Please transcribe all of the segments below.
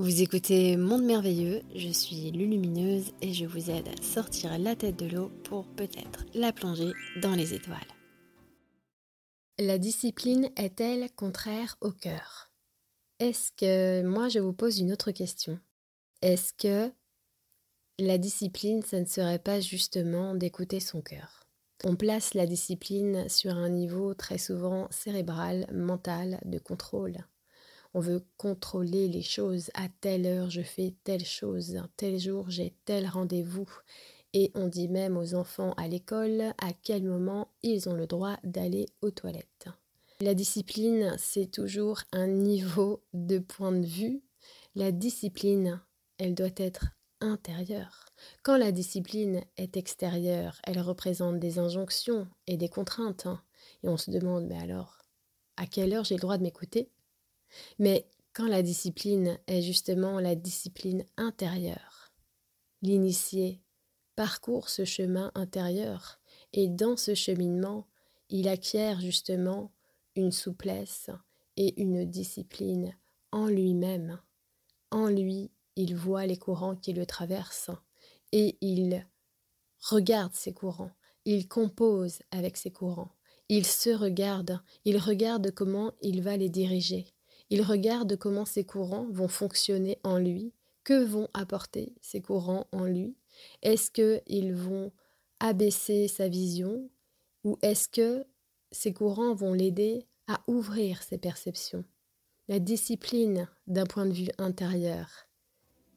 Vous écoutez Monde Merveilleux, je suis Lulumineuse et je vous aide à sortir la tête de l'eau pour peut-être la plonger dans les étoiles. La discipline est-elle contraire au cœur? Est-ce que, moi je vous pose une autre question, est-ce que la discipline, ça ne serait pas justement d'écouter son cœur? On place la discipline sur un niveau très souvent cérébral, mental, de contrôle. On veut contrôler les choses. À telle heure, je fais telle chose. Tel jour, j'ai tel rendez-vous. Et on dit même aux enfants à l'école à quel moment ils ont le droit d'aller aux toilettes. La discipline, c'est toujours un niveau de point de vue. La discipline, elle doit être intérieure. Quand la discipline est extérieure, elle représente des injonctions et des contraintes. Et on se demande, mais alors, à quelle heure j'ai le droit de m'écouter? Mais quand la discipline est justement la discipline intérieure, l'initié parcourt ce chemin intérieur et dans ce cheminement, il acquiert justement une souplesse et une discipline en lui-même. En lui, il voit les courants qui le traversent et il regarde ces courants, il compose avec ces courants, il se regarde, il regarde comment il va les diriger, il regarde comment ces courants vont fonctionner en lui, que vont apporter ces courants en lui. Est-ce qu'ils vont abaisser sa vision ou est-ce que ces courants vont l'aider à ouvrir ses perceptions? La discipline d'un point de vue intérieur,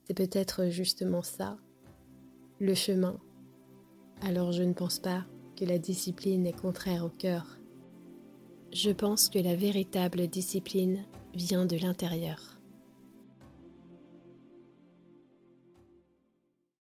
c'est peut-être justement ça, le chemin. Alors je ne pense pas que la discipline est contraire au cœur. Je pense que la véritable discipline vient de l'intérieur.